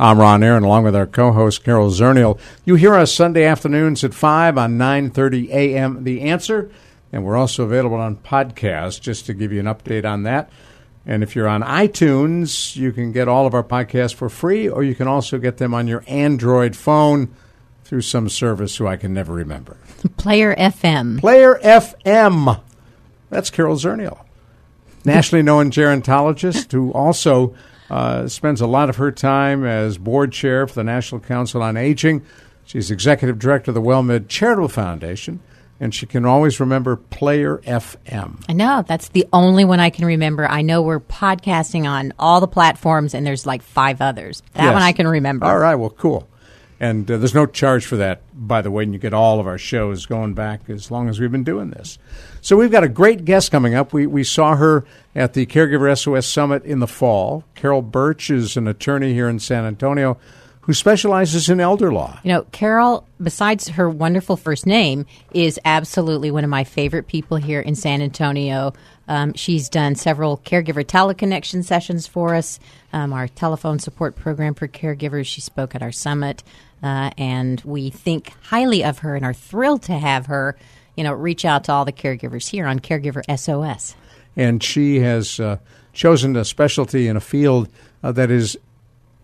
I'm Ron Aaron, along with our co-host Carol Zernial. You hear us Sunday afternoons at five on 9:30 a.m. The Answer, and we're also available on podcast. Just to give you an update on that. And if you're on iTunes, you can get all of our podcasts for free, or you can also get them on your Android phone through some service who I can never remember. Player FM. Player FM. That's Carol Zernial, nationally known gerontologist who also uh, spends a lot of her time as board chair for the National Council on Aging. She's executive director of the WellMed Charitable Foundation, and she can always remember Player FM. I know. That's the only one I can remember. I know we're podcasting on all the platforms, and there's like five others. That Yes. one I can remember. All right, well, cool. And uh, there's no charge for that, by the way, and you get all of our shows going back as long as we've been doing this. So we've got a great guest coming up. We, we saw her at the Caregiver SOS Summit in the fall. Carol Birch is an attorney here in San Antonio who specializes in elder law. You know, Carol, besides her wonderful first name, is absolutely one of my favorite people here in San Antonio. Um, she's done several caregiver teleconnection sessions for us, um, our telephone support program for caregivers. She spoke at our summit, uh, and we think highly of her and are thrilled to have her, you know, reach out to all the caregivers here on Caregiver SOS. And she has uh, chosen a specialty in a field uh, that is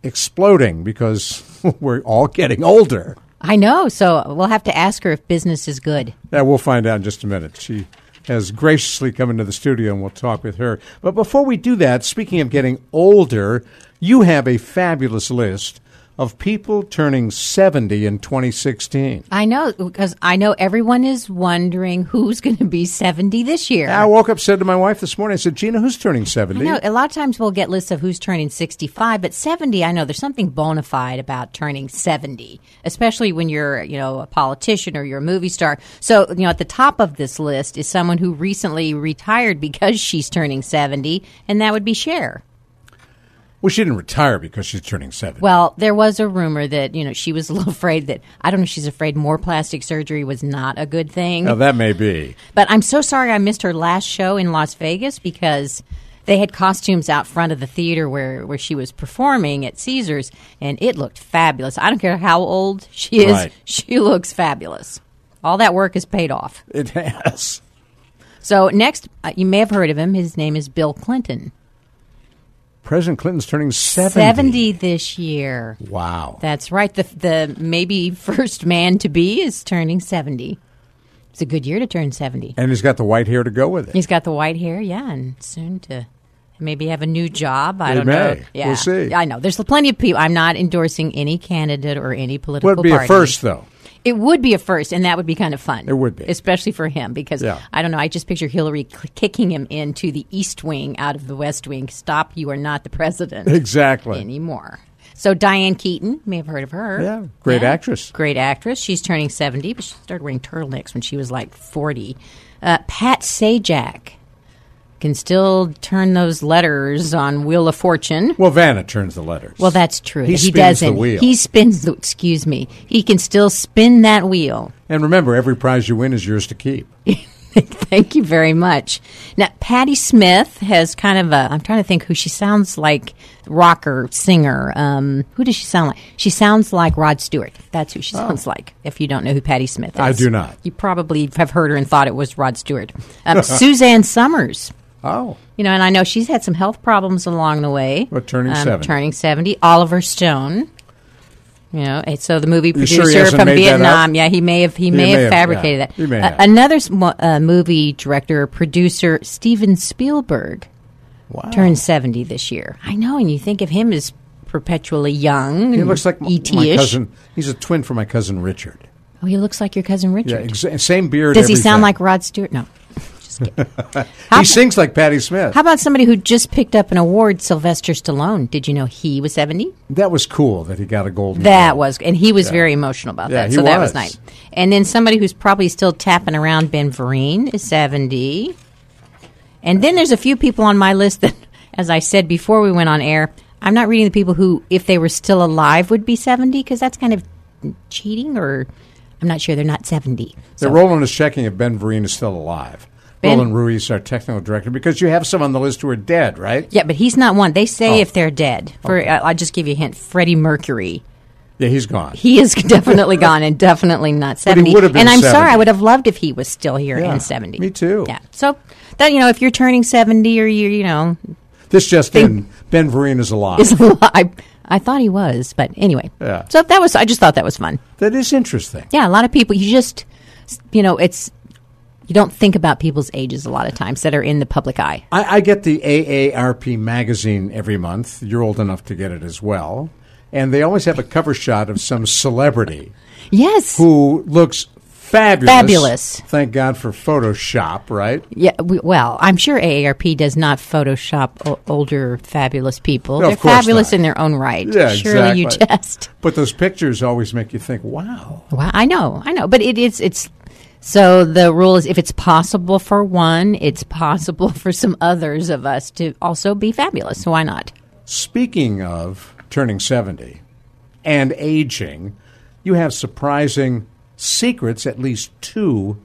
exploding because we're all getting older. I know, so we'll have to ask her if business is good. Yeah, we'll find out in just a minute. She has graciously come into the studio and we'll talk with her. But before we do that, speaking of getting older, you have a fabulous list of people turning 70 in 2016. I know because I know everyone is wondering who's going to be 70 this year. I woke up, said to my wife this morning, I said, Gina, who's turning 70? I know a lot of times we'll get lists of who's turning 65, but 70, I know there's something bona fide about turning 70, especially when you're, you know, a politician or you're a movie star. So, you know, at the top of this list is someone who recently retired because she's turning 70, and that would be Cher. Well, she didn't retire because she's turning 70. Well, there was a rumor that, you know, she was a little afraid that, I don't know she's afraid more plastic surgery was not a good thing. now, that may be. But I'm so sorry I missed her last show in Las Vegas because they had costumes out front of the theater where, where she was performing at Caesars, and it looked fabulous. I don't care how old she is, Right. she looks fabulous. All that work is paid off. It has. So, next, uh, you may have heard of him. His name is Bill Clinton. President Clinton's turning 70. 70 this year. Wow. That's right. The, the maybe first man to be is turning 70. It's a good year to turn 70. and he's got the white hair to go with it. He's got the white hair, yeah, and soon to maybe have a new job. I don't may. know. We'll Yeah, see. I know. There's plenty of people. I'm not endorsing any candidate or any political. Would be a first, though. It would be a first, and that would be kind of fun. It would be. especially for him, because Yeah. I don't know. I just picture Hillary cl- kicking him into the East Wing out of the West Wing. Stop! You are not the president Exactly. anymore. So Diane Keaton, may have heard of her. Yeah, great actress. Great actress. She's turning 70, but she started wearing turtlenecks when she was like 40. Uh, Pat Sajak can still turn those letters on Wheel of Fortune. Well, Vanna turns the letters. Well, that's true. He he spins the doesn't. wheel. He spins the, excuse me. He can still spin that wheel. And remember, every prize you win is yours to keep. Thank you very much. Now, Patti Smith has kind of a. I'm trying to think who she sounds like. Rocker singer. Um, who does she sound like? She sounds like Rod Stewart. That's who she sounds like. If you don't know who Patti Smith is, Oh. I do not. You probably have heard her and thought it was Rod Stewart. Um, Suzanne Somers. Oh, You know, and I know she's had some health problems along the way. But turning Um, 70. Turning 70. Oliver Stone. You know, so the movie You sure producer from Vietnam. Yeah, he may have he, may, may have have, fabricated yeah. that. He may Uh, have. another uh, movie director, producer, Steven Spielberg, wow. turned 70 this year. I know, and you think of him as perpetually young. He and looks like m- ET my cousin. He's a twin for my cousin Richard. Oh, he looks like your cousin Yeah, Richard. exa- same beard. Does he everything. sound like Rod Stewart? No. Just kidding. How- He sings like Patti Smith. How about somebody who just picked up an award, Sylvester Stallone? Did you know he was 70? that was cool that he got a golden. That was, and he was very emotional about Yeah, that. So that was was. nice. And then somebody who's probably still tapping around, Ben Vereen, is 70. And then there's a few people on my list that, as I said before we went on air, I'm not reading the people who, if they were still alive, would be 70 because that's kind of cheating, or I'm not sure they're not 70. The So- Roland is checking if Ben Vereen is still alive. Ben- Roland Ruiz, our technical director, because you have some on the list who are dead, right? yeah, but he's not one. They say Oh. if they're dead. For I I'll just give you a hint. Freddie Mercury. Yeah, he's gone. He is definitely gone and definitely not But he 70. been and I'm 70. sorry, I would have loved if he was still here Yeah, in 70. me too. Yeah. So that you know, if you're turning 70 or you you know, This just in: Ben Vereen is alive. is I I thought he was, but anyway. Yeah. So that was I just thought that was fun. that is interesting. Yeah, a lot of people you just you know, it's you don't think about people's ages a lot of times that are in the public eye. I, I get the AARP magazine every month. You're old enough to get it as well. And they always have a cover shot of some celebrity Yes. who looks fabulous. Fabulous. Thank God for Photoshop, right? Yeah, we, well, I'm sure AARP does not Photoshop o- older fabulous people. No, They're fabulous not. in their own right. Yeah, Surely you exactly. just But those pictures always make you think, wow. Well, I know, I know, but it is it's so the rule is if it's possible for one, it's possible for some others of us to also be fabulous. So why not? Speaking of turning 70 and aging, you have surprising secrets, at least two,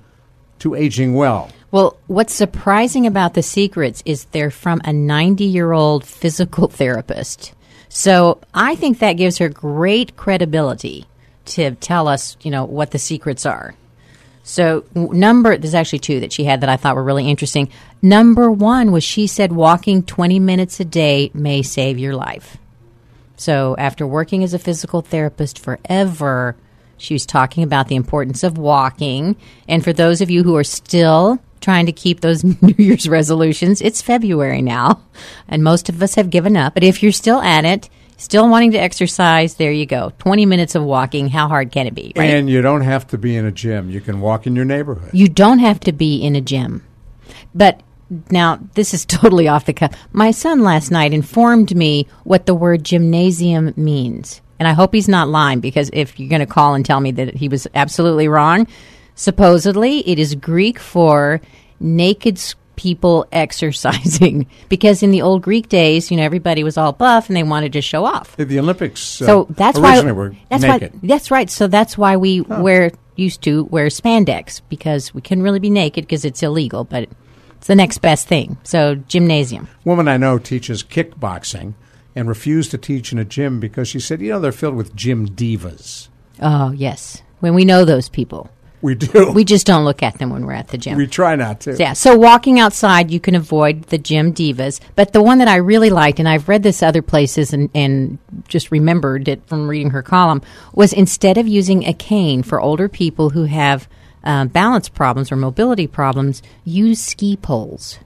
to aging well. Well, what's surprising about the secrets is they're from a 90 year old physical therapist. So I think that gives her great credibility to tell us, you know, what the secrets are. So number there's actually two that she had that I thought were really interesting. Number one was she said walking 20 minutes a day may save your life. So after working as a physical therapist forever, she was talking about the importance of walking. And for those of you who are still trying to keep those New Year's resolutions, it's February now, and most of us have given up. But if you're still at it, still wanting to exercise, there you go. 20 minutes of walking, how hard can it be, right? And you don't have to be in a gym. You can walk in your neighborhood. You don't have to be in a gym. But now, this is totally off the cuff. My son last night informed me what the word gymnasium means. And I hope he's not lying because if you're going to call and tell me that he was absolutely wrong, supposedly it is Greek for naked people exercising. because in the old Greek days, you know, everybody was all buff and they wanted to show off. The Olympics So uh, that's why were that's naked. why that's right. So that's why we wear used to wear spandex because we couldn't really be naked because it's illegal, but it's the next best thing. So gymnasium. woman I know teaches kickboxing and refused to teach in a gym because she said, you know, they're filled with gym divas. Oh yes, when we know those people, We do. we just don't look at them when we're at the gym. We try not to. Yeah, so walking outside, you can avoid the gym divas. But the one that I really liked, and I've read this other places and, and just remembered it from reading her column, was instead of using a cane for older people who have uh, balance problems or mobility problems, use ski poles.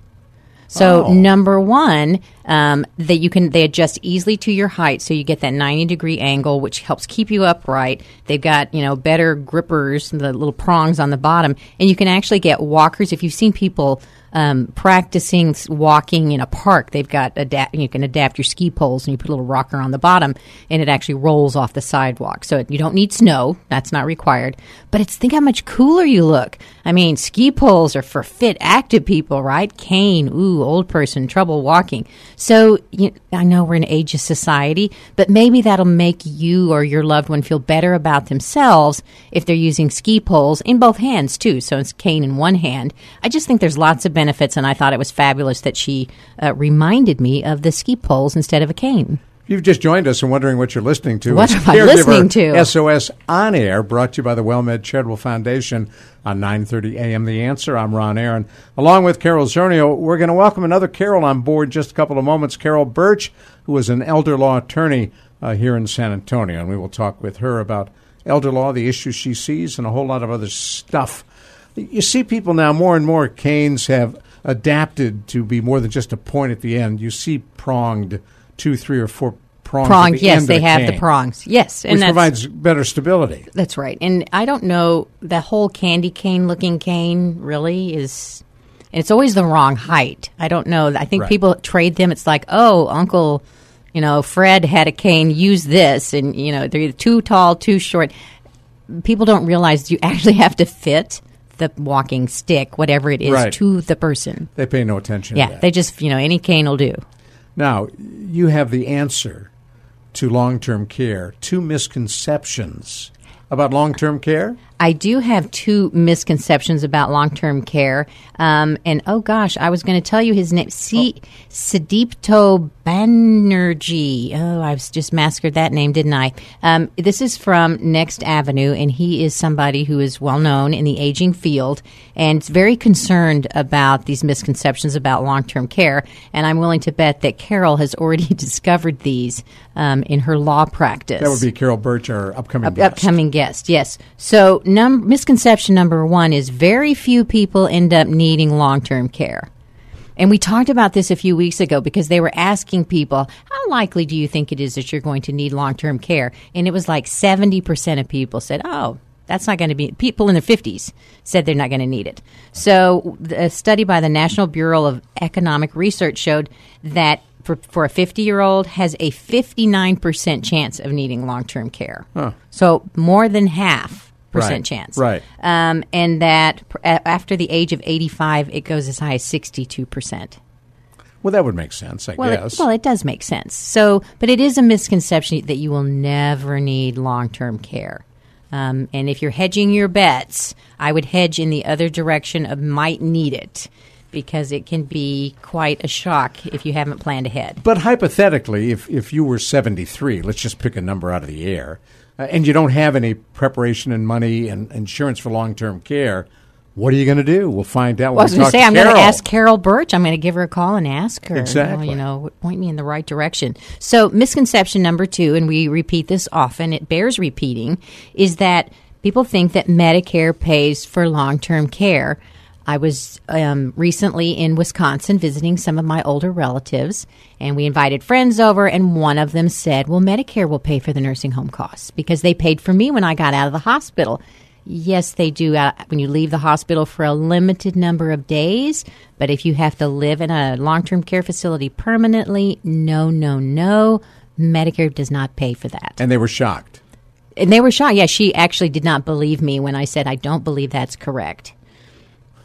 So Oh. number one, um, that you can they adjust easily to your height, so you get that ninety degree angle, which helps keep you upright. They've got you know better grippers, the little prongs on the bottom, and you can actually get walkers. If you've seen people um, practicing walking in a park, they've got adapt. You can adapt your ski poles, and you put a little rocker on the bottom, and it actually rolls off the sidewalk. So it, you don't need snow; that's not required. But it's think how much cooler you look. I mean, ski poles are for fit, active people, right? Cane, ooh, old person, trouble walking. So you, I know we're in an ageist society, but maybe that'll make you or your loved one feel better about themselves if they're using ski poles in both hands too. So it's cane in one hand. I just think there's lots of benefits, and I thought it was fabulous that she uh, reminded me of the ski poles instead of a cane. You've just joined us and wondering what you're listening to. What am I listening to? SOS On Air, brought to you by the WellMed Charitable Foundation on 9:30 a.m. The Answer. I'm Ron Aaron, along with Carol Zernial. We're going to welcome another Carol on board in just a couple of moments. Carol Birch, who is an elder law attorney uh, here in San Antonio, and we will talk with her about elder law, the issues she sees, and a whole lot of other stuff. You see people now more and more. Canes have adapted to be more than just a point at the end. You see pronged two, three, or four prongs. at the yes, they the have the prongs. Yes, and which provides better stability. That's right. And I don't know the whole candy cane looking cane really is it's always the wrong height. I don't know. I think Right. people trade them. It's like, "Oh, uncle, you know, Fred had a cane, use this." And you know, they're either too tall, too short. People don't realize you actually have to fit the walking stick, whatever it is, Right. to the person. They pay no attention. to Yeah, they just, you know, any cane will do. Now, you have the answer to long term care, two misconceptions about long term care. I do have two misconceptions about long term care. Um, and oh gosh, I was going to tell you his name. C- Sidipto Banerjee. Oh, I've just massacred that name, didn't I? Um, this is from Next Avenue, and he is somebody who is well known in the aging field and is very concerned about these misconceptions about long term care. And I'm willing to bet that Carol has already discovered these um, in her law practice. That would be Carol Birch, our upcoming Up- guest. upcoming guest. Yes. So, num- misconception number one is very few people end up needing long term care. And we talked about this a few weeks ago because they were asking people, how likely do you think it is that you're going to need long term care? And it was like 70% of people said, oh, that's not going to be. People in their 50s said they're not going to need it. So, a study by the National Bureau of Economic Research showed that for, for a 50 year old has a 59% chance of needing long term care. So, more than half percent Right, chance. right. Um, and that pr- after the age of 85, it goes as high as 62%. Well, that would make sense, I Well, guess. it, well, it does make sense. So, but it is a misconception that you will never need long term care. Um, and if you're hedging your bets, I would hedge in the other direction of might need it because it can be quite a shock if you haven't planned ahead. but hypothetically, if, if you were 73, let's just pick a number out of the air, uh, and you don't have any preparation and money and insurance for long term care, what are you going to do? We'll find out. Well, I was going to say, I'm going to ask Carol Birch. I'm going to give her a call and ask her. Exactly. You know, point me in the right direction. So, misconception number two, and we repeat this often, it bears repeating, is that people think that Medicare pays for long term care. I was um, recently in Wisconsin visiting some of my older relatives, and we invited friends over, and one of them said, Well, Medicare will pay for the nursing home costs because they paid for me when I got out of the hospital. Yes, they do uh, when you leave the hospital for a limited number of days. But if you have to live in a long term care facility permanently, no, no, no. Medicare does not pay for that. And they were shocked. And they were shocked. Yeah, she actually did not believe me when I said, I don't believe that's correct.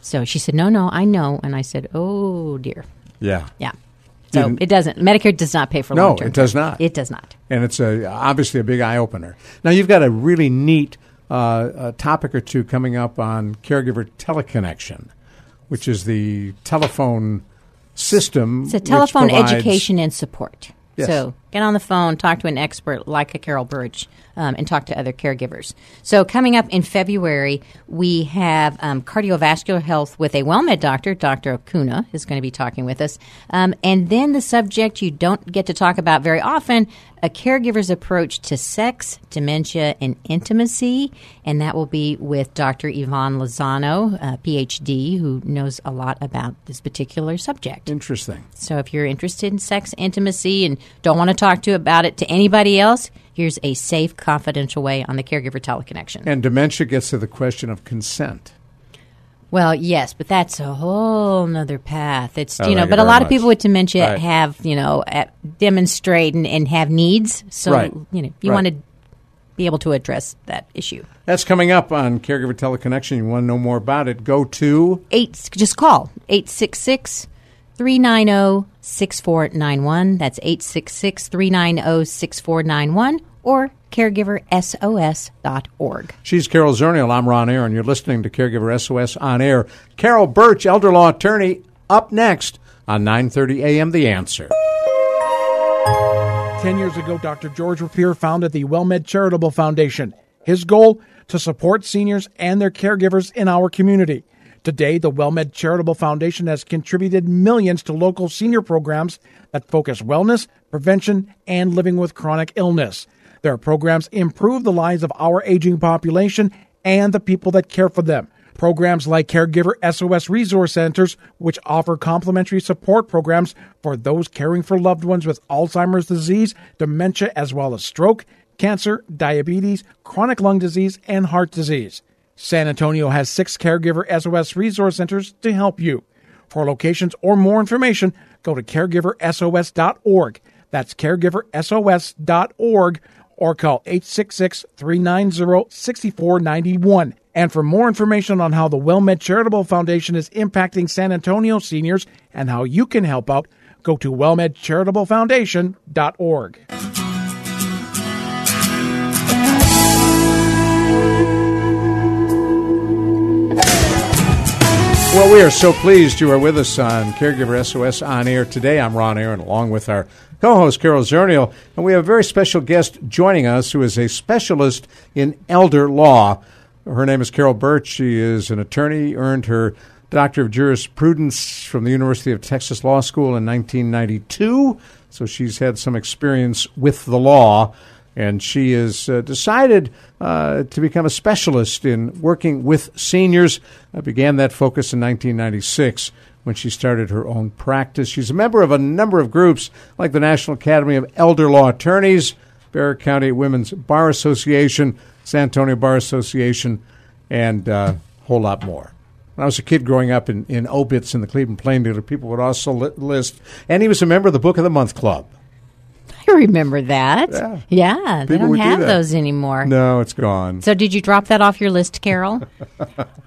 So she said, No, no, I know. And I said, Oh, dear. Yeah. Yeah. So Didn't- it doesn't. Medicare does not pay for No, long term it does not. It does not. and it's a, obviously a big eye opener. Now you've got a really neat uh, topic or two coming up on caregiver teleconnection, which is the telephone system. It's a telephone education and support. Yes. So get on the phone, talk to an expert like a Carol Birch, um, and talk to other caregivers. So coming up in February, we have um, cardiovascular health with a WellMed doctor. Dr. Okuna is going to be talking with us. Um, and then the subject you don't get to talk about very often, a caregiver's approach to sex, dementia, and intimacy. And that will be with Dr. Yvonne Lozano, a PhD, who knows a lot about this particular subject. Interesting. So if you're interested in sex intimacy and don't want to talk to about it to anybody else, here's a safe, confidential way on the caregiver teleconnection. And dementia gets to the question of consent. Well, yes, but that's a whole nother path. It's Oh, you know, thank you but a lot of people with dementia Right. have you know demonstrate and, and have needs. So Right. you know, you Right. want to be able to address that issue. That's coming up on Caregiver Teleconnection. You want to know more about it? Go to Eight, just call 866 390 6491. That's 866 390 6491 or caregiversos.org. She's Carol Zernial. I'm Ron Aaron. You're listening to Caregiver SOS on air. Carol Birch, elder law attorney, up next on 9:30 a.m. The Answer. Ten years ago, Dr. George Rapier founded the WellMed Charitable Foundation. His goal? To support seniors and their caregivers in our community. Today, the WellMed Charitable Foundation has contributed millions to local senior programs that focus wellness, prevention, and living with chronic illness. Their programs improve the lives of our aging population and the people that care for them. Programs like Caregiver SOS Resource Centers, which offer complimentary support programs for those caring for loved ones with Alzheimer's disease, dementia, as well as stroke, cancer, diabetes, chronic lung disease, and heart disease. San Antonio has six Caregiver SOS Resource Centers to help you. For locations or more information, go to caregiversos.org. That's caregiversos.org or call 866 390 6491. And for more information on how the WellMed Charitable Foundation is impacting San Antonio seniors and how you can help out, go to wellmedcharitablefoundation.org. Well, we are so pleased you are with us on Caregiver SOS on air today. I'm Ron Aaron, along with our co-host Carol Zernial, and we have a very special guest joining us who is a specialist in elder law. Her name is Carol Birch. She is an attorney, earned her Doctor of Jurisprudence from the University of Texas Law School in 1992. So she's had some experience with the law and she has uh, decided uh, to become a specialist in working with seniors. I began that focus in 1996 when she started her own practice. She's a member of a number of groups like the National Academy of Elder Law Attorneys, Bexar County Women's Bar Association, San Antonio Bar Association, and uh, a whole lot more. When I was a kid growing up in, in obits in the Cleveland Plain Dealer, people would also list, and he was a member of the Book of the Month Club. I remember that. Yeah. Yeah, they don't would do have those anymore. No, it's gone. So did you drop that off your list, Carol?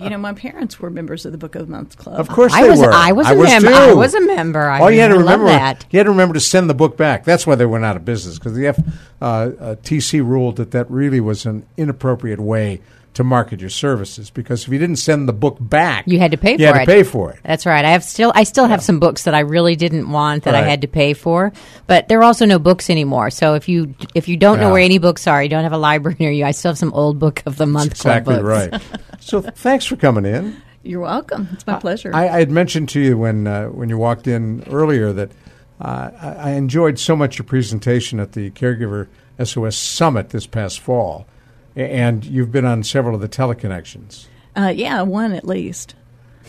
You know, my parents were members of the Book of the Month Club. Of course I they was were. I was a member. too. I was a member. I All you had to remember that. you had to remember to send the book back. That's why they went out of business because the F, uh, uh, TC ruled that that really was an inappropriate way to market your services because if you didn't send the book back, You had to pay you for had it. to pay for it. That's right. I have still I still have some books that I really didn't want that I had to pay for, but there are also no books anymore. So if you if you don't Yeah. know where any books are, you don't have a library near you. I still have some old book of the month club Exactly books. right. so thanks for coming in. You're welcome. It's my pleasure. I, I had mentioned to you when uh, when you walked in earlier that uh, I, I enjoyed so much your presentation at the Caregiver SOS Summit this past fall, A- and you've been on several of the teleconnections. uh, yeah, one at least.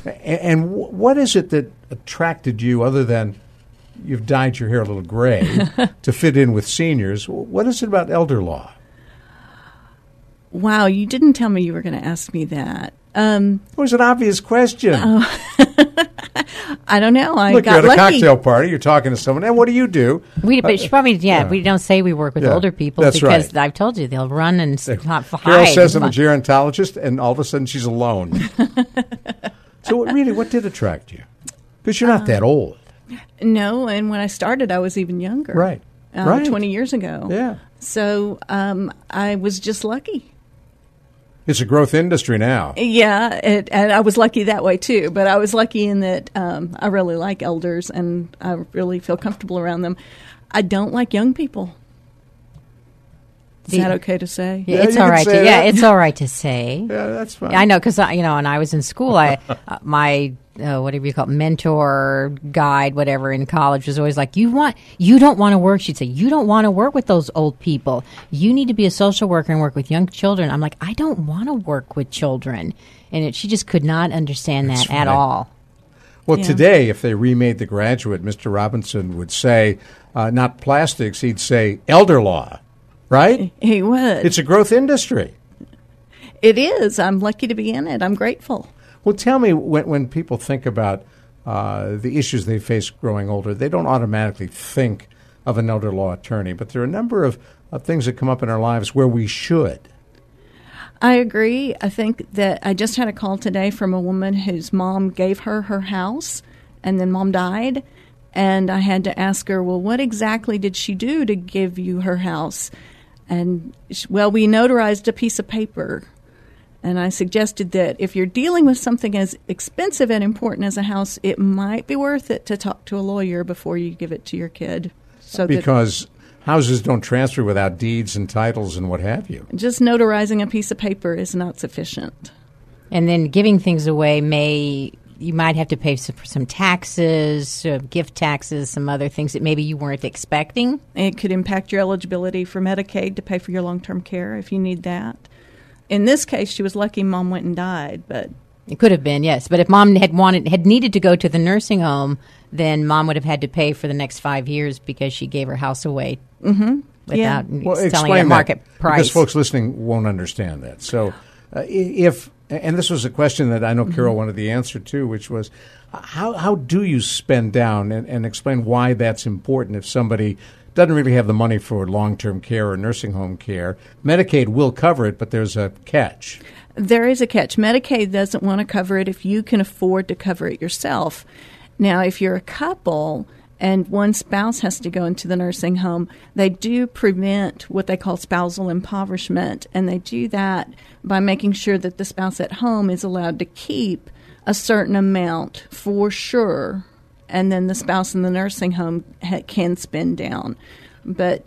And what is it that attracted you, other than you've dyed your hair a little gray to fit in with seniors? What is it about elder law? Wow, you didn't tell me you were going to ask me that. Um, It was an obvious question. I don't know. I Look, you're got at a lucky. cocktail party. You're talking to someone, and what do you do? We, but she probably, yeah, we don't say we work with Yeah, older people that's because right. I've told you they'll run and s- not Carol says I'm a gerontologist, and all of a sudden she's alone. so, what, really, what did attract you? Because you're not that old, No, and when I started, I was even younger. right? Uh, right. 20 years ago. Yeah, So um, I was just lucky. It's a growth industry now. Yeah, it, and I was lucky that way too. But I was lucky in that um, I really like elders and I really feel comfortable around them. I don't like young people. Is that okay to say? Yeah, Yeah, it's you all can right. To, yeah, it's all right to say. Yeah, that's fine. I know because you know when I was in school, I uh, my uh, whatever you call it, mentor, guide, whatever in college was always like, "You want, you don't want to work." She'd say, "You don't want to work with those old people. You need to be a social worker and work with young children." I'm like, "I don't want to work with children," and it, she just could not understand that That's at right. all. Well, Yeah. today, if they remade The Graduate, Mr. Robinson would say, uh, not plastics, he'd say elder law, right? He would. It's a growth industry. it is. I'm lucky to be in it. I'm grateful. Well, tell me when, when people think about uh, the issues they face growing older, they don't automatically think of an elder law attorney, but there are a number of, of things that come up in our lives where we should. I agree. I think that I just had a call today from a woman whose mom gave her her house and then mom died. And I had to ask her, well, what exactly did she do to give you her house? And, sh well, we notarized a piece of paper. And I suggested that if you're dealing with something as expensive and important as a house, it might be worth it to talk to a lawyer before you give it to your kid. So that Because houses don't transfer without deeds and titles and what have you. Just notarizing a piece of paper is not sufficient. And then giving things away may you might have to pay some, some taxes, uh, gift taxes, some other things that maybe you weren't expecting. It could impact your eligibility for Medicaid to pay for your long term care if you need that. In this case, she was lucky mom went and died, but It could have been, yes. But if mom had wanted had needed to go to the nursing home, then mom would have had to pay for the next five years because she gave her house away Mm-hmm. without Well, selling explain at market that, price. because folks listening won't understand that. So, uh, if and this was a question that I know Carol wanted the answer to, which was how how do you spend down and, and explain why that's important if somebody doesn't really have the money for long term care or nursing home care. Medicaid will cover it, but there's a catch. There is a catch. Medicaid doesn't want to cover it if you can afford to cover it yourself. Now, if you're a couple and one spouse has to go into the nursing home, they do prevent what they call spousal impoverishment, and they do that by making sure that the spouse at home is allowed to keep a certain amount for sure, and then the spouse in the nursing home ha- can spend down. But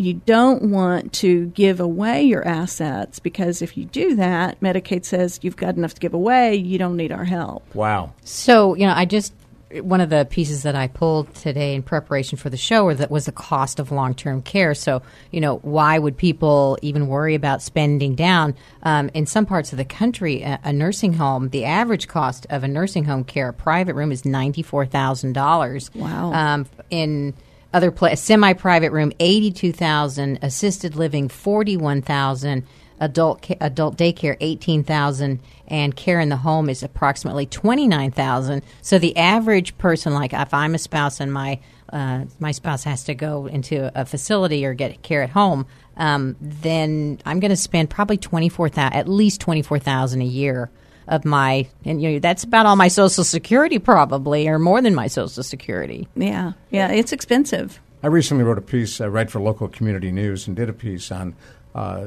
you don't want to give away your assets because if you do that, Medicaid says you've got enough to give away, you don't need our help. Wow. So, you know, I just one of the pieces that I pulled today in preparation for the show that was the cost of long term care. So, you know, why would people even worry about spending down? Um, in some parts of the country, a, a nursing home, the average cost of a nursing home care, a private room, is ninety four thousand dollars. Wow. Um, in other pla semi-private room, eighty-two thousand. Assisted living, forty-one thousand. Adult ca- adult daycare, eighteen thousand, and care in the home is approximately twenty-nine thousand. So the average person, like if I'm a spouse and my uh, my spouse has to go into a facility or get care at home, um, then I'm going to spend probably twenty-four thousand, at least twenty-four thousand a year of my, and you know that's about all my Social Security probably, or more than my Social Security. Yeah, yeah, it's expensive. I recently wrote a piece, I write for local community news, and did a piece on uh,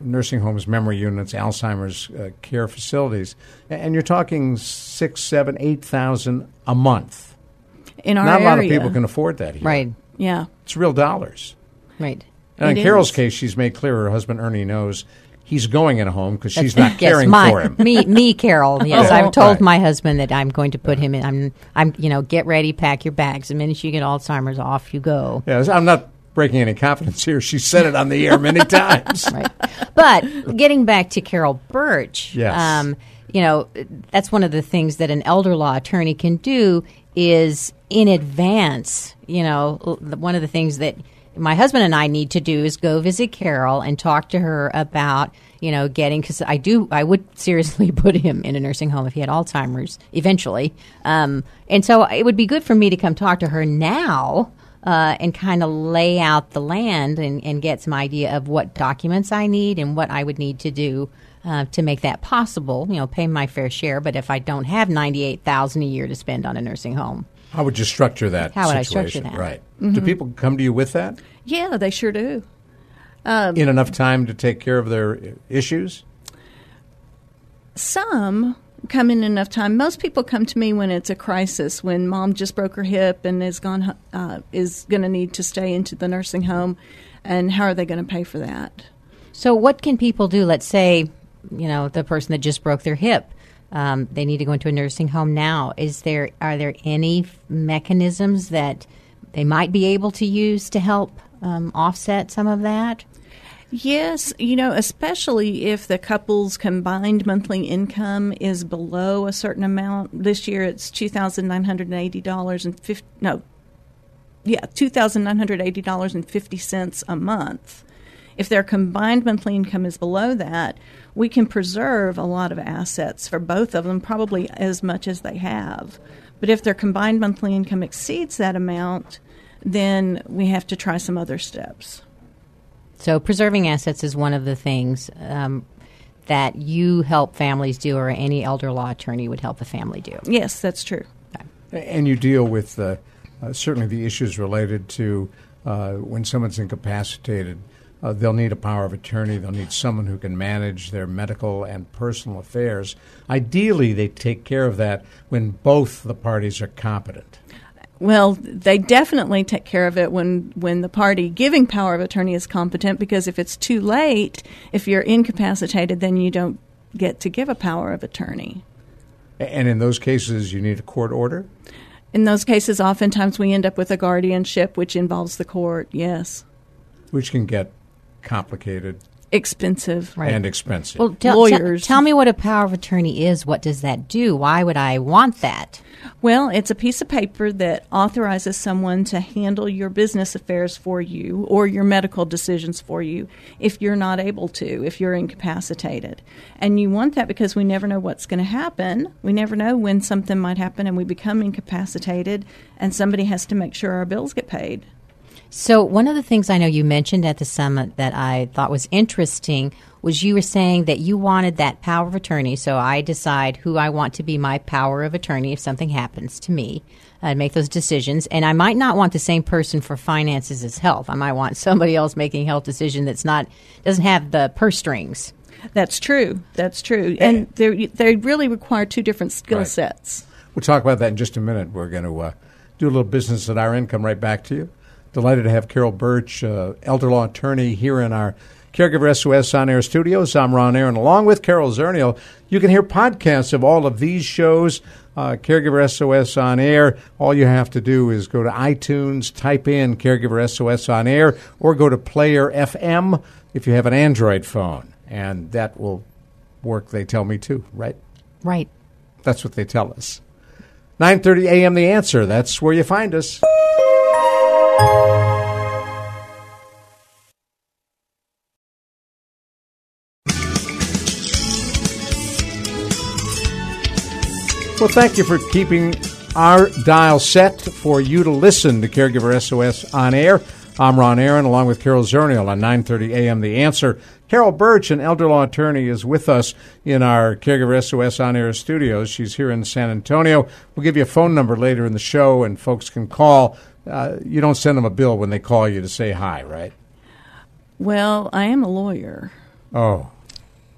nursing homes, memory units, Alzheimer's uh, care facilities, and you're talking six, seven, eight thousand a month. In our Not a lot of people can afford that here. Right, Yeah, It's real dollars. right. And in Carol's is. case, she's made clear her husband Ernie knows he's going in a home because she's not yes, caring my, for him. Me, me, Carol. Yes, Oh. I've told Right. my husband that I'm going to put him in. I'm, I'm, you know, get ready, pack your bags. The minute you get Alzheimer's, off you go. Yes, I'm not breaking any confidence here. She said it on the air many times. Right. But getting back to Carol Birch, Yes. um, you know, that's one of the things that an elder law attorney can do is in advance, you know, one of the things that my husband and I need to do is go visit Carol and talk to her about, you know, getting, because I do, I would seriously put him in a nursing home if he had Alzheimer's eventually. Um, and so it would be good for me to come talk to her now uh, and kind of lay out the land and, and get some idea of what documents I need and what I would need to do uh, to make that possible. You know, pay my fair share, but if I don't have ninety eight thousand a year to spend on a nursing home, How would you structure that How would I situation? structure that? Right. Mm-hmm. Do people come to you with that yeah, they sure do. in enough time to take care of their issues? Some come in enough time. Most people come to me when it's a crisis, when mom just broke her hip and is gone uh, is going to need to stay into the nursing home, and how are they going to pay for that? So, what can people do? Let's say, you know, the person that just broke their hip, um, they need to go into a nursing home now. Is there are there any mechanisms that they might be able to use to help um, offset some of that? Yes, you know, especially if the couple's combined monthly income is below a certain amount. This year it's two thousand nine hundred and eighty dollars and fifty no, yeah, two thousand nine hundred eighty dollars and fifty cents a month. If their combined monthly income is below that, we can preserve a lot of assets for both of them, probably as much as they have. But if their combined monthly income exceeds that amount, then we have to try some other steps. So, preserving assets is one of the things um, that you help families do, or any elder law attorney would help a family do. Yes, that's true. And you deal with uh, uh, certainly the issues related to uh, when someone's incapacitated. Uh, they'll need a power of attorney. They'll need someone who can manage their medical and personal affairs. Ideally, they take care of that when both the parties are competent. Well, they definitely take care of it when, when the party giving power of attorney is competent because if it's too late, if you're incapacitated, then you don't get to give a power of attorney. And in those cases, you need a court order? In those cases, oftentimes we end up with a guardianship, which involves the court, yes. Which can get complicated Expensive. Right. and expensive. Well, tell, Lawyers. Tell, tell me what a power of attorney is. What does that do? Why would I want that? Well, it's a piece of paper that authorizes someone to handle your business affairs for you or your medical decisions for you if you're not able to, if you're incapacitated. And you want that because we never know what's going to happen. We never know when something might happen and we become incapacitated and somebody has to make sure our bills get paid. So, one of the things I know you mentioned at the summit that I thought was interesting was you were saying that you wanted that power of attorney. So, I decide who I want to be my power of attorney if something happens to me. I make those decisions, and I might not want the same person for finances as health. I might want somebody else making health decision that's not doesn't have the purse strings. That's true. That's true. And they they really require two different skill Right. sets. We'll talk about that in just a minute. We're going to uh, do a little business at our end, come right back to you. Delighted to have Carol Birch, uh, elder law attorney, here in our Caregiver SOS on air studios. I'm Ron Aaron, along with Carol Zernial. You can hear podcasts of all of these shows, uh, Caregiver SOS on air. All you have to do is go to iTunes, type in Caregiver SOS on air, or go to Player FM if you have an Android phone. And that will work, they tell me, too, right? Right. That's what they tell us. 9:30 a.m. The answer. That's where you find us. Well, thank you for keeping our dial set for you to listen to Caregiver SOS on air. I'm Ron Aaron, along with Carol Zernial on 9:30 a.m. The Answer. Carol Birch, an elder law attorney, is with us in our Caregiver SOS on air studios. She's here in San Antonio. We'll give you a phone number later in the show, and folks can call. Uh, you don't send them a bill when they call you to say hi, right? Well, I am a lawyer. Oh,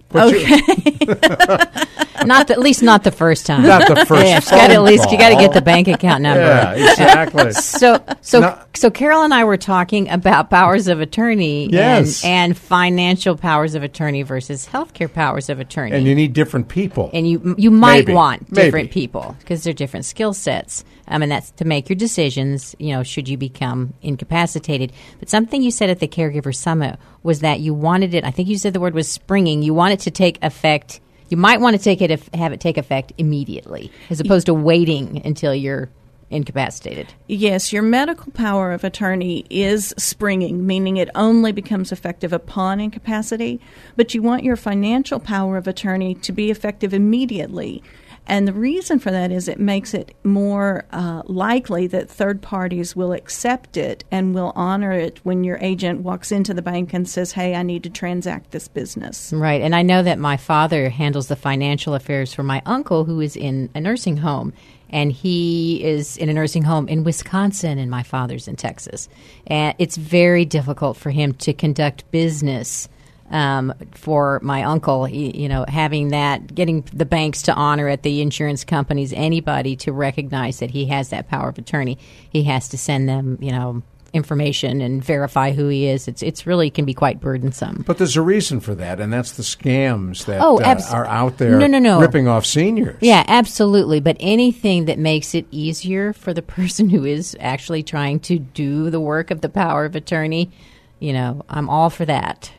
But you- Not the, at least not the first time. not the first. yeah, got at least you got to get the bank account number. Yeah, exactly. So, so, No. so Carol and I were talking about powers of attorney Yes. and, and financial powers of attorney versus healthcare powers of attorney. and you need different people. and you you might Maybe. want different Maybe. people because they're different skill sets. Um, and that's to make your decisions. You know, should you become incapacitated? But something you said at the caregiver summit was that you wanted it. I think you said the word was springing. You want it to take effect. You might want to take it if, have it take effect immediately, as opposed to waiting until you're incapacitated. Yes, your medical power of attorney is springing, meaning it only becomes effective upon incapacity, but you want your financial power of attorney to be effective immediately. And the reason for that is it makes it more uh, likely that third parties will accept it and will honor it when your agent walks into the bank and says, Hey, I need to transact this business. Right. And I know that my father handles the financial affairs for my uncle who is in a nursing home. And he is in a nursing home in Wisconsin, and my father's in Texas. And it's very difficult for him to conduct business um, for my uncle. He, you know, having that, getting the banks to honor it, the insurance companies, anybody to recognize that he has that power of attorney. He has to send them, you know, information and verify who he is. It's it's really can be quite burdensome. But there's a reason for that, and that's the scams that Oh, uh, are out there No, no, no. ripping off seniors. Yeah, absolutely. But anything that makes it easier for the person who is actually trying to do the work of the power of attorney, you know, I'm all for that.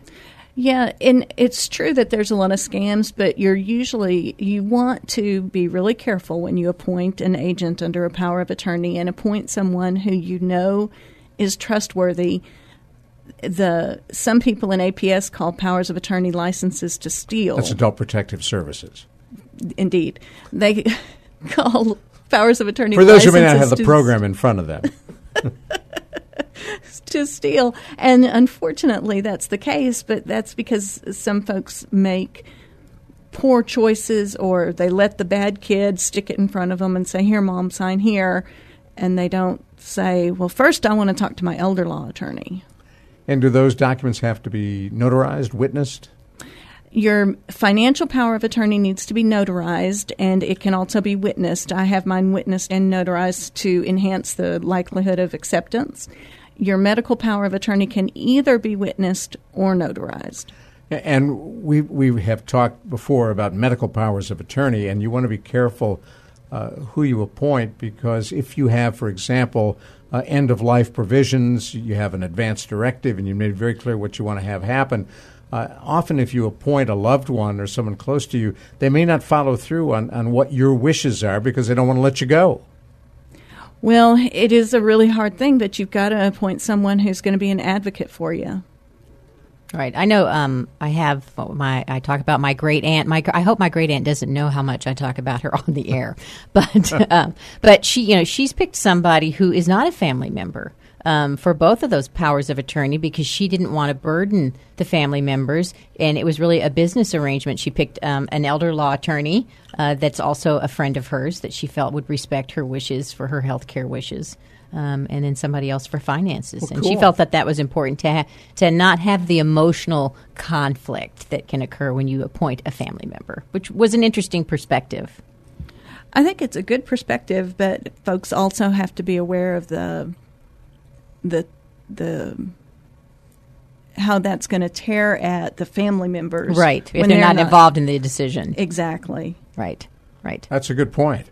Yeah, and it's true that there's a lot of scams, but you're usually you want to be really careful when you appoint an agent under a power of attorney and appoint someone who you know is trustworthy. The some people in APS call powers of attorney licenses to steal. That's Adult Protective Services. Indeed, they call powers of attorney For those who may not have the program in front of them. to steal. And unfortunately, that's the case, but that's because some folks make poor choices or they let the bad kid stick it in front of them and say, Here, mom, sign here. And they don't say, Well, first, I want to talk to my elder law attorney. And do those documents have to be notarized, witnessed? Your financial power of attorney needs to be notarized and it can also be witnessed. I have mine witnessed and notarized to enhance the likelihood of acceptance. Your medical power of attorney can either be witnessed or notarized. And we we have talked before about medical powers of attorney, and you want to be careful uh, who you appoint because if you have, for example, uh, end of life provisions, you have an advance directive, and you made very clear what you want to have happen. Uh, often, if you appoint a loved one or someone close to you, they may not follow through on, on what your wishes are because they don't want to let you go. Well, it is a really hard thing, but you've got to appoint someone who's going to be an advocate for you. Right. I know. Um, I have my. I talk about my great aunt. My. I hope my great aunt doesn't know how much I talk about her on the air, but um, but she, you know, she's picked somebody who is not a family member. Um, for both of those powers of attorney because she didn't want to burden the family members, and it was really a business arrangement. She picked um, an elder law attorney uh, that's also a friend of hers that she felt would respect her wishes for her health care wishes um, and then somebody else for finances. Well, and cool. she felt that that was important to ha- to not have the emotional conflict that can occur when you appoint a family member, which was an interesting perspective. I think it's a good perspective, but folks also have to be aware of the the the how that's going to tear at the family members, Right. If when they're, not, involved in the decision. Exactly. Right. Right. That's a good point.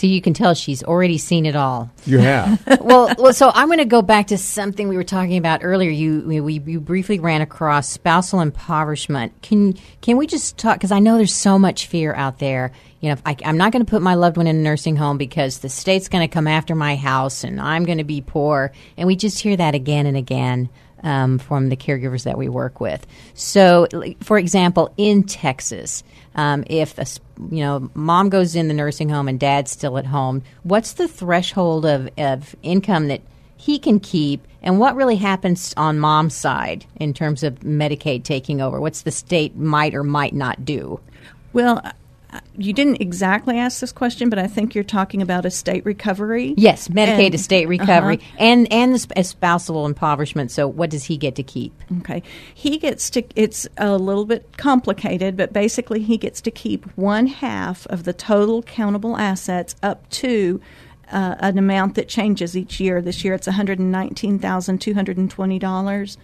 So you can tell she's already seen it all. You have. well, well, so I'm going to go back to something we were talking about earlier. You, we, you briefly ran across spousal impoverishment. Can can we just talk? Because I know there's so much fear out there. You know, if I, I'm not going to put my loved one in a nursing home because the state's going to come after my house and I'm going to be poor. And we just hear that again and again. Um, from the caregivers that we work with. So, for example, in Texas, um, if a, you know mom goes in the nursing home and dad's still at home, what's the threshold of, of income that he can keep, and what really happens on mom's side in terms of Medicaid taking over? What's the state might or might not do? Well, you didn't exactly ask this question, but I think you're talking about estate recovery. Yes, Medicaid And- estate recovery uh-huh. and and the sp- spousal impoverishment. So, what does he get to keep? Okay. He gets to, it's a little bit complicated, but basically he gets to keep one half of the total countable assets up to uh, an amount that changes each year. This year it's $119,220.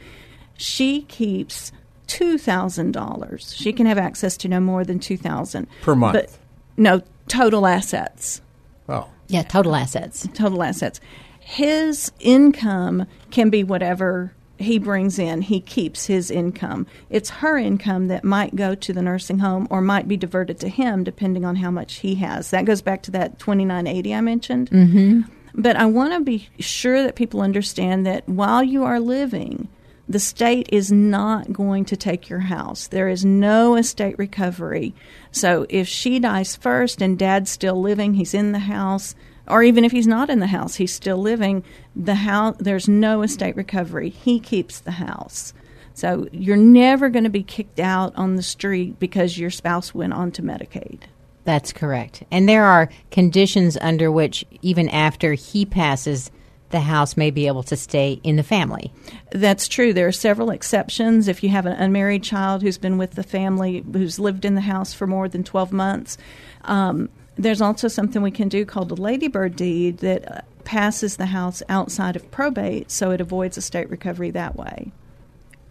She keeps $2,000. She can have access to no more than 2000 Per month. But no, total assets Oh. Yeah, total assets. total assets. His income can be whatever he brings in. He keeps his income. It's her income that might go to the nursing home or might be diverted to him depending on how much he has. That goes back to that 2980 I mentioned. Mm-hmm. But I want to be sure that people understand that while you are living, the state is not going to take your house. There is no estate recovery. So if she dies first and dad's still living, he's in the house, or even if he's not in the house, he's still living, the house there's no estate recovery. He keeps the house. So you're never going to be kicked out on the street because your spouse went on to Medicaid. That's correct. And there are conditions under which, even after he passes, the house may be able to stay in the family. That's true. There are several exceptions. If you have an unmarried child who's been with the family, who's lived in the house for more than 12 months, um, there's also something we can do called a ladybird deed that uh, passes the house outside of probate so it avoids estate recovery that way.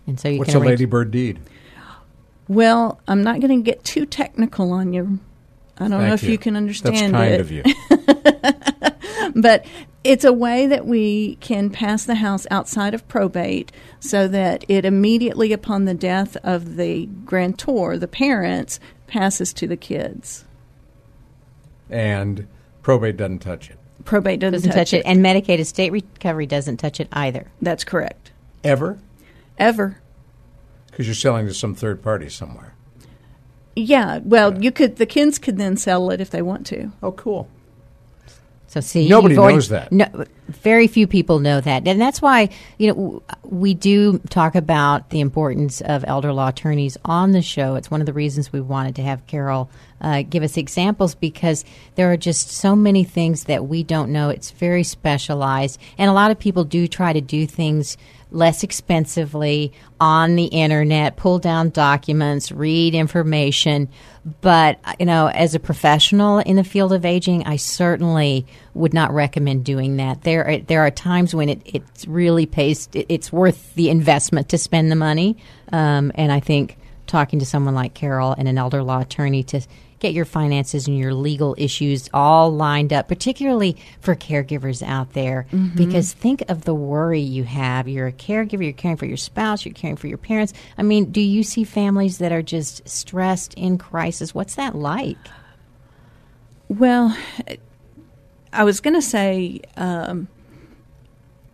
And so you What's can a arrange- ladybird deed? Well, I'm not going to get too technical on you. I don't know Thank if you. can understand That's kind it. of you. but it's a way that we can pass the house outside of probate so that it immediately upon the death of the grantor, the parents, passes to the kids. and probate doesn't touch it. Probate doesn't, doesn't touch it. and Medicaid estate recovery doesn't touch it either. That's correct. Ever? Ever. Because you're selling to some third party somewhere. Yeah. Well, you could. The kids could then sell it if they want to. Oh, cool. So see, Nobody already- knows that. No, very few people know that, and that's why you know we do talk about the importance of elder law attorneys on the show. It's one of the reasons we wanted to have Carol uh, give us examples because there are just so many things that we don't know. It's very specialized, and a lot of people do try to do things less expensively on the internet, pull down documents, read information. But, you know, as a professional in the field of aging, I certainly would not recommend doing that. There are, there are times when it, it really pays, it's worth the investment to spend the money. Um, and I think talking to someone like Carol and an elder law attorney to get your finances and your legal issues all lined up, particularly for caregivers out there. Mm-hmm. Because think of the worry you have. You're a caregiver, you're caring for your spouse, you're caring for your parents. I mean, do you see families that are just stressed in crisis? What's that like? Well, I was going to say um,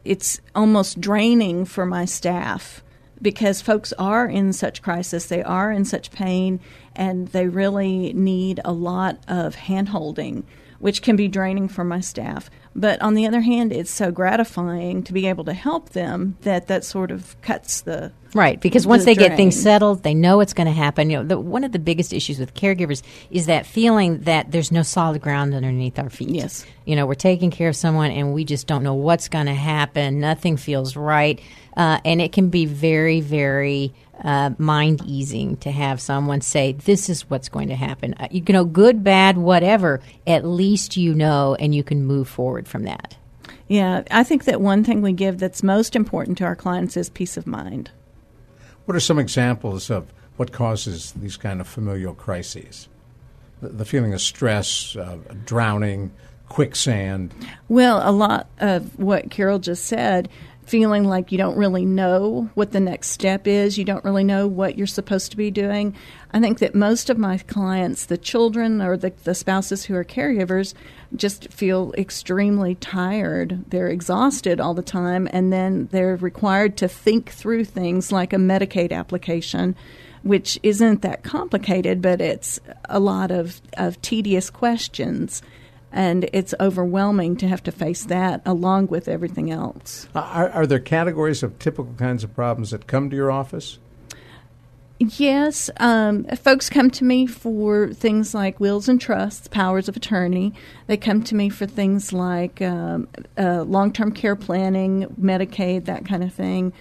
it's almost draining for my staff because folks are in such crisis, they are in such pain, and they really need a lot of handholding, which can be draining for my staff. But on the other hand, it's so gratifying to be able to help them that that sort of cuts the Right, because once the they get things settled, they know what's going to happen. You know, the, one of the biggest issues with caregivers is that feeling that there's no solid ground underneath our feet. Yes. you know, we're taking care of someone and we just don't know what's going to happen. Nothing feels right, uh, and it can be very, very uh, mind easing to have someone say, "This is what's going to happen." Uh, you know, good, bad, whatever. At least you know, and you can move forward from that. Yeah, I think that one thing we give that's most important to our clients is peace of mind. What are some examples of what causes these kind of familial crises? The, the feeling of stress, uh, drowning, quicksand. Well, a lot of what Carol just said, feeling like you don't really know what the next step is, you don't really know what you're supposed to be doing. I think that most of my clients, the children or the, the spouses who are caregivers, just feel extremely tired. They're exhausted all the time, and then they're required to think through things like a Medicaid application. Which isn't that complicated, but it's a lot of, of tedious questions and it's overwhelming to have to face that along with everything else. Are, are there categories of typical kinds of problems that come to your office? Yes, um, folks come to me for things like wills and trusts, powers of attorney. They come to me for things like um, uh, long term care planning, Medicaid, that kind of thing,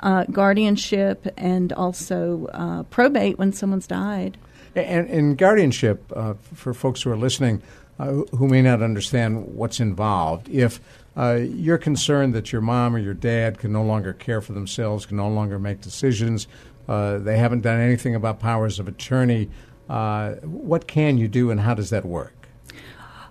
uh, guardianship, and also uh, probate when someone's died. And in guardianship, uh, for folks who are listening uh, who may not understand what's involved, if uh, you're concerned that your mom or your dad can no longer care for themselves, can no longer make decisions, uh, they haven't done anything about powers of attorney, uh, what can you do and how does that work?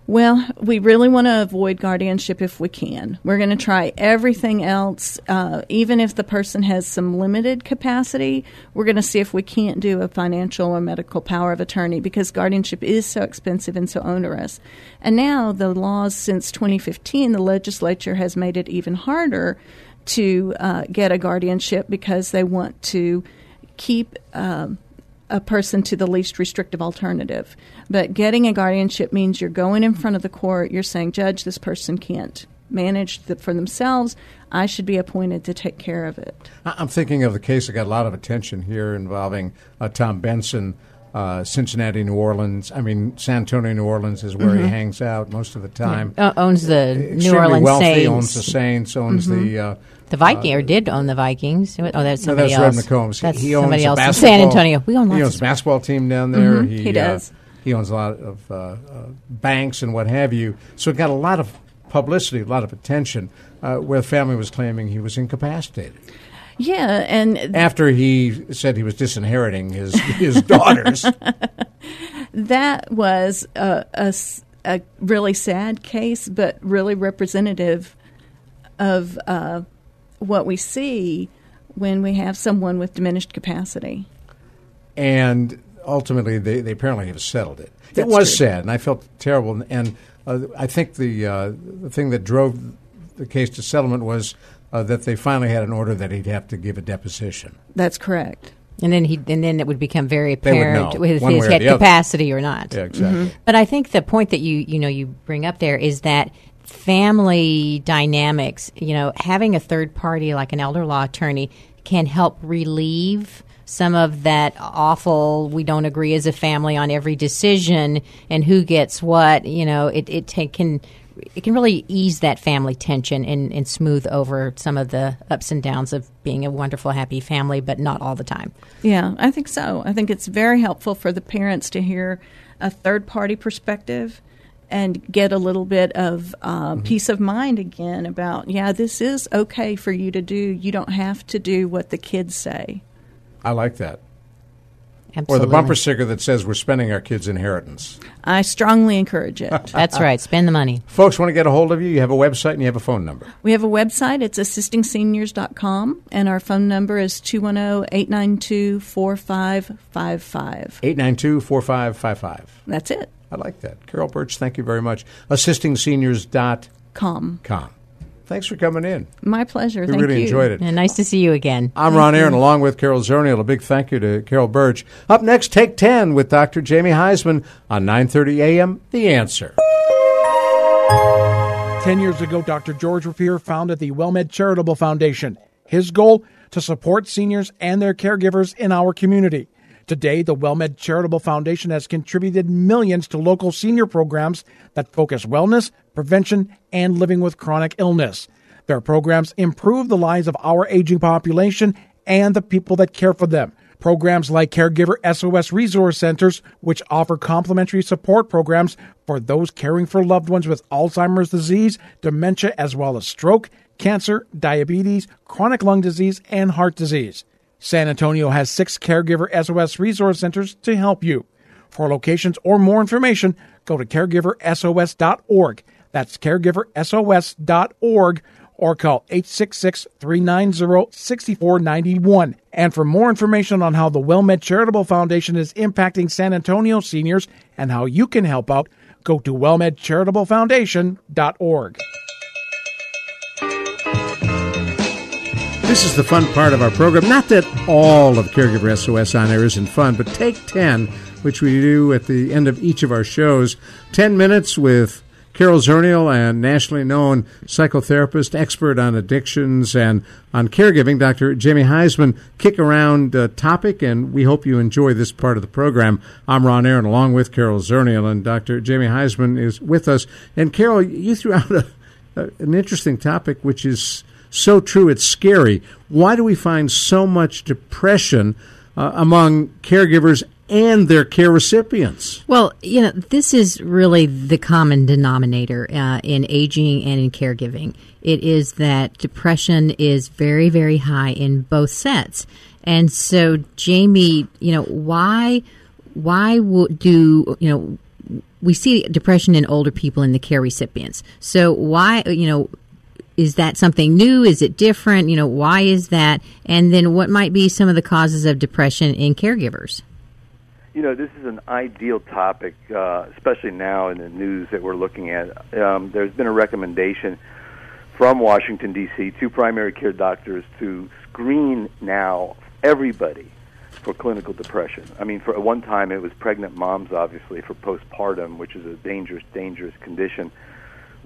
Well, we really want to avoid guardianship if we can. We're going to try everything else, uh, even if the person has some limited capacity. We're going to see if we can't do a financial or medical power of attorney because guardianship is so expensive and so onerous. And now the laws since 2015, the legislature has made it even harder to uh, get a guardianship because they want to keep. Um, a person to the least restrictive alternative. But getting a guardianship means you're going in front of the court, you're saying, Judge, this person can't manage the, for themselves. I should be appointed to take care of it. I'm thinking of the case that got a lot of attention here involving uh, Tom Benson, uh, Cincinnati, New Orleans. I mean, San Antonio, New Orleans is where he hangs out most of the time. Uh, owns the New Orleans wealthy, Saints. owns the Saints, owns the. Uh, The Viking or did own the Vikings. Oh, that's No, somebody that's else. Red McCombs. That's he owns somebody else. San Antonio. We own He lots owns of a basketball team down there. Mhm, he uh, does. he owns a lot of uh, uh, banks and what have you. So it got a lot of publicity, a lot of attention, uh, where the family was claiming he was incapacitated Yeah, and after he said he was disinheriting his his daughters. that was a a really sad case, but really representative of uh, what we see when we have someone with diminished capacity. and ultimately they, they apparently have settled it. it was true. sad, and I felt terrible. And uh, I think the uh, the thing that drove the case to settlement was uh, that they finally had an order that he'd have to give a deposition. That's correct. And then he, and then it would become very apparent if he had the other. capacity or not. Yeah, exactly. But I think the point that you you know you bring up there is that family dynamics. You know, having a third party like an elder law attorney can help relieve some of that awful. We don't agree as a family on every decision and who gets what. You know, it it can it can really ease that family tension and, and smooth over some of the ups and downs of being a wonderful, happy family, but not all the time. Yeah, I think so. I think it's very helpful for the parents to hear a third party perspective and get a little bit of uh, mm-hmm. peace of mind again about, yeah, this is okay for you to do. You don't have to do what the kids say. I like that. Absolutely. Or the bumper sticker that says we're spending our kids' inheritance. I strongly encourage it. That's right. Spend the money. Folks want to get a hold of you. You have a website and you have a phone number. We have a website. It's assistingseniors.com, and our phone number is 210 892 4555. 892 4555. That's it. I like that. Carol Birch, thank you very much. Assistingseniors.com. Com. Thanks for coming in. My pleasure. We thank really you. enjoyed it. And nice to see you again. I'm Ron Aaron, along with Carol Zernial. A big thank you to Carol Birch. Up next, Take 10 with Dr. Jamie Huysman on 9.30 a.m. The Answer. Ten years ago, Dr. George Rapier founded the WellMed Charitable Foundation. His goal, to support seniors and their caregivers in our community. Today, the WellMed Charitable Foundation has contributed millions to local senior programs that focus wellness, prevention, and living with chronic illness. Their programs improve the lives of our aging population and the people that care for them. Programs like Caregiver SOS Resource Centers, which offer complimentary support programs for those caring for loved ones with Alzheimer's disease, dementia, as well as stroke, cancer, diabetes, chronic lung disease, and heart disease. San Antonio has six Caregiver SOS resource centers to help you. For locations or more information, go to caregiversos.org. That's caregiversos.org or call 866 390 6491. And for more information on how the WellMed Charitable Foundation is impacting San Antonio seniors and how you can help out, go to wellmedcharitablefoundation.org. This is the fun part of our program. Not that all of Caregiver SOS on air isn't fun, but take 10, which we do at the end of each of our shows. 10 minutes with Carol Zernial and nationally known psychotherapist, expert on addictions and on caregiving, Dr. Jamie Huysman, kick around uh, topic, and we hope you enjoy this part of the program. I'm Ron Aaron, along with Carol Zernial, and Dr. Jamie Huysman is with us. And Carol, you threw out a, a, an interesting topic, which is so true it's scary. Why do we find so much depression uh, among caregivers and their care recipients? Well, you know, this is really the common denominator uh, in aging and in caregiving. It is that depression is very, very high in both sets. And so, Jamie, you know, why why do you know we see depression in older people in the care recipients. So why you know is that something new? Is it different? You know, why is that? And then what might be some of the causes of depression in caregivers? You know, this is an ideal topic, uh, especially now in the news that we're looking at. Um, there's been a recommendation from Washington, D.C., to primary care doctors to screen now everybody for clinical depression. I mean, for one time it was pregnant moms, obviously, for postpartum, which is a dangerous, dangerous condition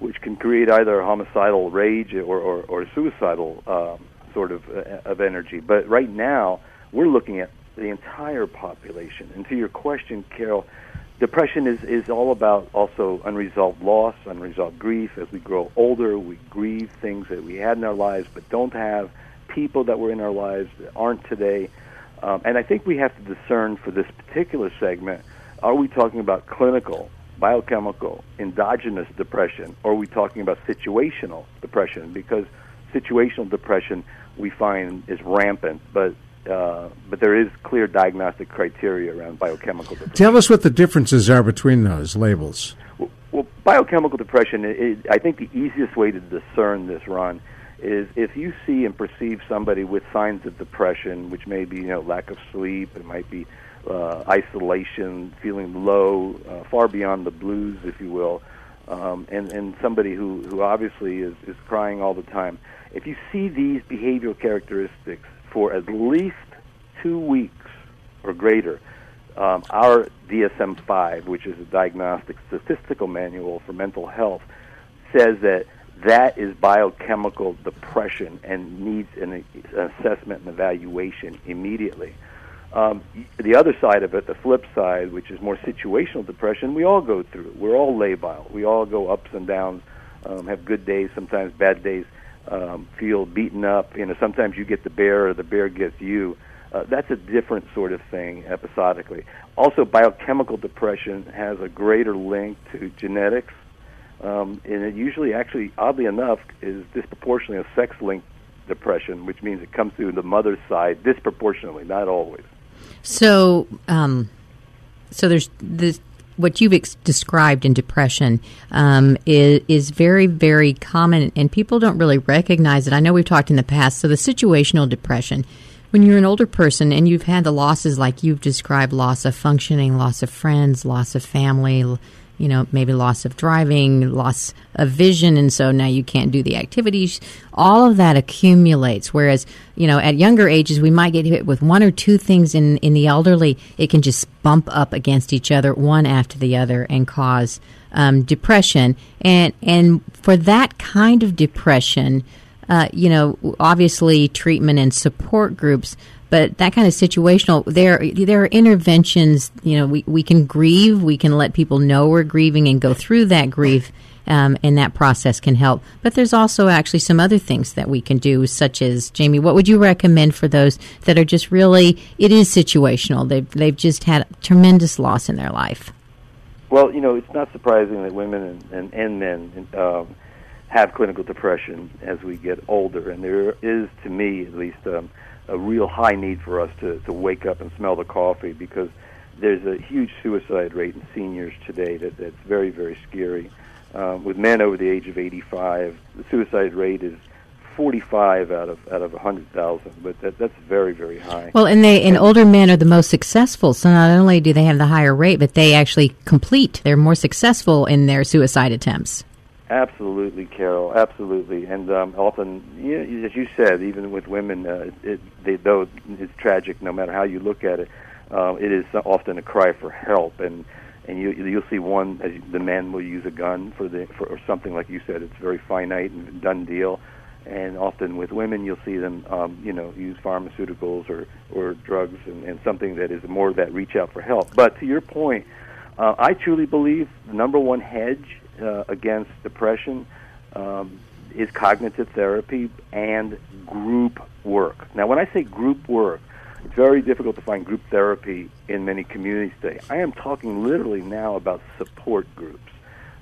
which can create either homicidal rage or, or, or suicidal um, sort of uh, of energy. But right now, we're looking at the entire population. And to your question, Carol, depression is, is all about also unresolved loss, unresolved grief. As we grow older, we grieve things that we had in our lives but don't have, people that were in our lives that aren't today. Um, and I think we have to discern for this particular segment are we talking about clinical biochemical, endogenous depression, or are we talking about situational depression? Because situational depression we find is rampant, but uh, but there is clear diagnostic criteria around biochemical depression. Tell us what the differences are between those labels. Well, well biochemical depression, is, I think the easiest way to discern this, Ron, is if you see and perceive somebody with signs of depression, which may be you know lack of sleep, it might be uh, isolation, feeling low, uh, far beyond the blues, if you will, um, and and somebody who who obviously is is crying all the time. If you see these behavioral characteristics for at least two weeks or greater, um, our DSM-5, which is a diagnostic statistical manual for mental health, says that that is biochemical depression and needs an, an assessment and evaluation immediately. Um, the other side of it, the flip side, which is more situational depression, we all go through. We're all labile. We all go ups and downs um, have good days, sometimes bad days, um, feel beaten up. You know, sometimes you get the bear or the bear gets you. Uh, that's a different sort of thing episodically. Also, biochemical depression has a greater link to genetics, um, and it usually, actually, oddly enough, is disproportionately a sex-linked depression, which means it comes through the mother's side disproportionately, not always. So, um, so there's this. What you've ex- described in depression um, is, is very, very common, and people don't really recognize it. I know we've talked in the past. So, the situational depression, when you're an older person and you've had the losses like you've described loss of functioning, loss of friends, loss of family, you know, maybe loss of driving, loss of vision, and so now you can't do the activities. All of that accumulates. Whereas, you know, at younger ages, we might get hit with one or two things in, in the elderly. It can just bump up against each other, one after the other, and cause um, depression. And, and for that kind of depression, uh, you know, obviously treatment and support groups but that kind of situational, there there are interventions. You know, we, we can grieve. We can let people know we're grieving and go through that grief. Um, and that process can help. But there's also actually some other things that we can do, such as Jamie. What would you recommend for those that are just really? It is situational. They've they've just had tremendous loss in their life. Well, you know, it's not surprising that women and, and, and men um, have clinical depression as we get older, and there is, to me at least, um, a real high need for us to, to wake up and smell the coffee because there's a huge suicide rate in seniors today that, that's very, very scary. Um, with men over the age of 85, the suicide rate is 45 out of out of 100,000, but that, that's very, very high. Well, and they and older men are the most successful. So not only do they have the higher rate, but they actually complete. They're more successful in their suicide attempts. Absolutely, Carol. Absolutely, and um, often, you know, as you said, even with women, uh, it, they, though it's tragic, no matter how you look at it, uh, it is often a cry for help, and and you you'll see one as the man will use a gun for the for or something like you said. It's very finite and done deal, and often with women, you'll see them, um, you know, use pharmaceuticals or or drugs and, and something that is more of that reach out for help. But to your point, uh, I truly believe the number one hedge uh, against depression um, is cognitive therapy and group work. Now, when I say group work, it's very difficult to find group therapy in many communities today. I am talking literally now about support groups.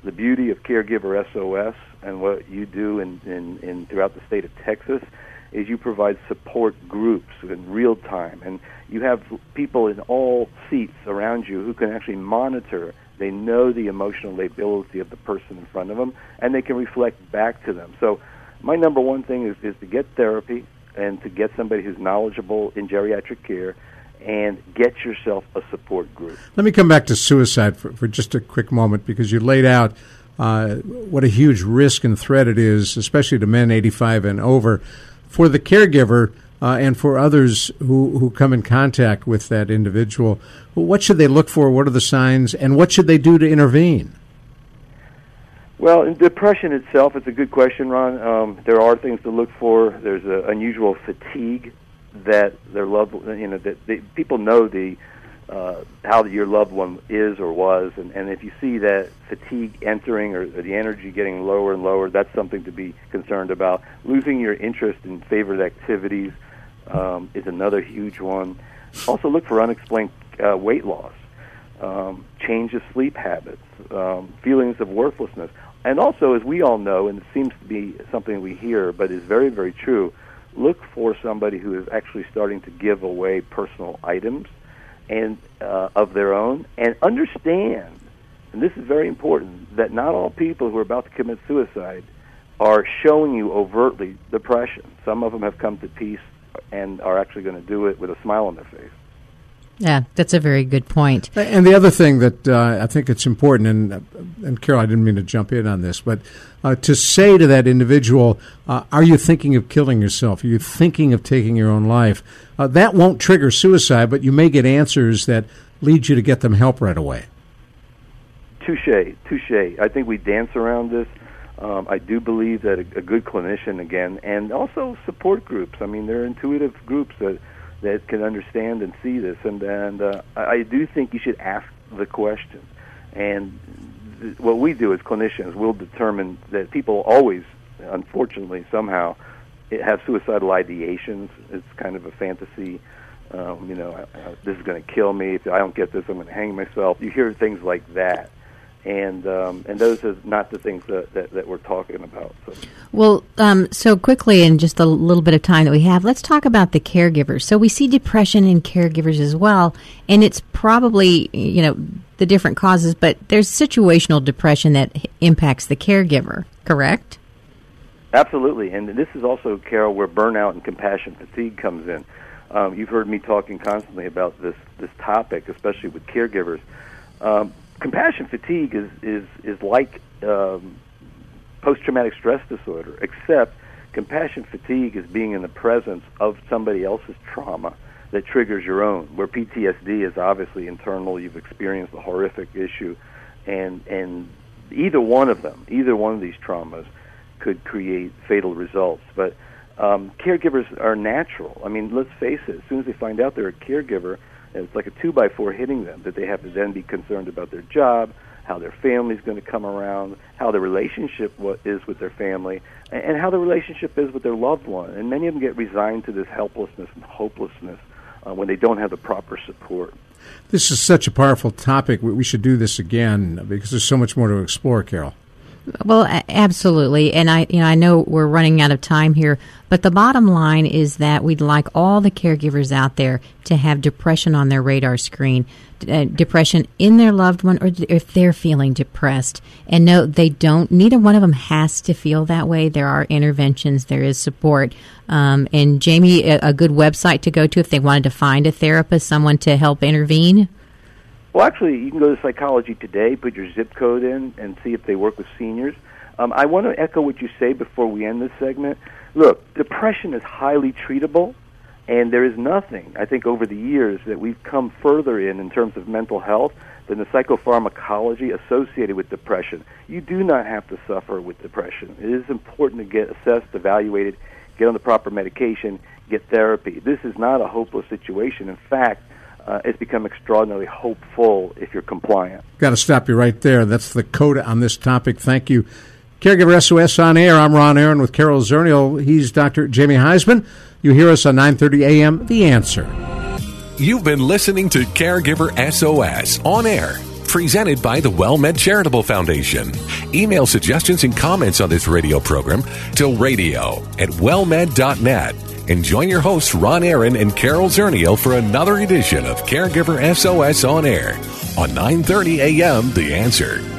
The beauty of Caregiver SOS and what you do in, in, in throughout the state of Texas is you provide support groups in real time, and you have people in all seats around you who can actually monitor they know the emotional lability of the person in front of them, and they can reflect back to them. So, my number one thing is, is to get therapy and to get somebody who's knowledgeable in geriatric care and get yourself a support group. Let me come back to suicide for, for just a quick moment because you laid out uh, what a huge risk and threat it is, especially to men 85 and over. For the caregiver, uh, and for others who, who come in contact with that individual, what should they look for? What are the signs? And what should they do to intervene? Well, in depression itself, it's a good question, Ron. Um, there are things to look for. There's an unusual fatigue that their loved, you know, that they, people know the uh, how your loved one is or was, and, and if you see that fatigue entering or, or the energy getting lower and lower, that's something to be concerned about. Losing your interest in favorite activities um, is another huge one. Also, look for unexplained uh, weight loss, um, change of sleep habits, um, feelings of worthlessness, and also, as we all know, and it seems to be something we hear, but is very, very true. Look for somebody who is actually starting to give away personal items and uh, of their own, and understand. And this is very important that not all people who are about to commit suicide are showing you overtly depression. Some of them have come to peace and are actually going to do it with a smile on their face. Yeah, that's a very good point. And the other thing that uh, I think it's important, and and Carol, I didn't mean to jump in on this, but uh, to say to that individual, uh, "Are you thinking of killing yourself? Are you thinking of taking your own life?" Uh, that won't trigger suicide, but you may get answers that lead you to get them help right away. Touche, touche. I think we dance around this. Um, I do believe that a, a good clinician, again, and also support groups. I mean, they're intuitive groups that that can understand and see this, and and uh, I do think you should ask the question. And what we do as clinicians, we'll determine that people always, unfortunately, somehow have suicidal ideations. It's kind of a fantasy. Um, you know, I, this is going to kill me. If I don't get this, I'm going to hang myself. You hear things like that and um, and those are not the things that, that, that we're talking about. So. Well, um, so quickly in just a little bit of time that we have, let's talk about the caregivers. So we see depression in caregivers as well, and it's probably you know the different causes, but there's situational depression that impacts the caregiver. Correct? Absolutely, and this is also Carol where burnout and compassion fatigue comes in. Um, you've heard me talking constantly about this this topic, especially with caregivers. Um, compassion fatigue is is is like um, post traumatic stress disorder, except compassion fatigue is being in the presence of somebody else's trauma that triggers your own. Where PTSD is obviously internal, you've experienced a horrific issue, and and either one of them, either one of these traumas, could create fatal results. But um, caregivers are natural. I mean, let's face it. As soon as they find out they're a caregiver, it's like a two by four hitting them that they have to then be concerned about their job, how their family's going to come around, how the relationship is with their family, and how the relationship is with their loved one. And many of them get resigned to this helplessness and hopelessness uh, when they don't have the proper support. This is such a powerful topic. We should do this again because there's so much more to explore, Carol. Well, absolutely, and I, you know, I know we're running out of time here, but the bottom line is that we'd like all the caregivers out there to have depression on their radar screen, uh, depression in their loved one, or if they're feeling depressed, and no, they don't. Neither one of them has to feel that way. There are interventions, there is support, um, and Jamie, a, a good website to go to if they wanted to find a therapist, someone to help intervene. Well, actually, you can go to Psychology Today, put your zip code in, and see if they work with seniors. Um, I want to echo what you say before we end this segment. Look, depression is highly treatable, and there is nothing, I think, over the years that we've come further in in terms of mental health than the psychopharmacology associated with depression. You do not have to suffer with depression. It is important to get assessed, evaluated, get on the proper medication, get therapy. This is not a hopeless situation. In fact, uh, it's become extraordinarily hopeful if you're compliant. Got to stop you right there. That's the coda on this topic. Thank you. Caregiver SOS on air. I'm Ron Aaron with Carol Zernial. He's Dr. Jamie Huysman. You hear us on 9:30 a.m. The Answer. You've been listening to Caregiver SOS on air, presented by the WellMed Charitable Foundation. Email suggestions and comments on this radio program to radio at wellmed.net and join your hosts Ron Aaron and Carol Zernial for another edition of Caregiver SOS on air on 9:30 a.m. The Answer.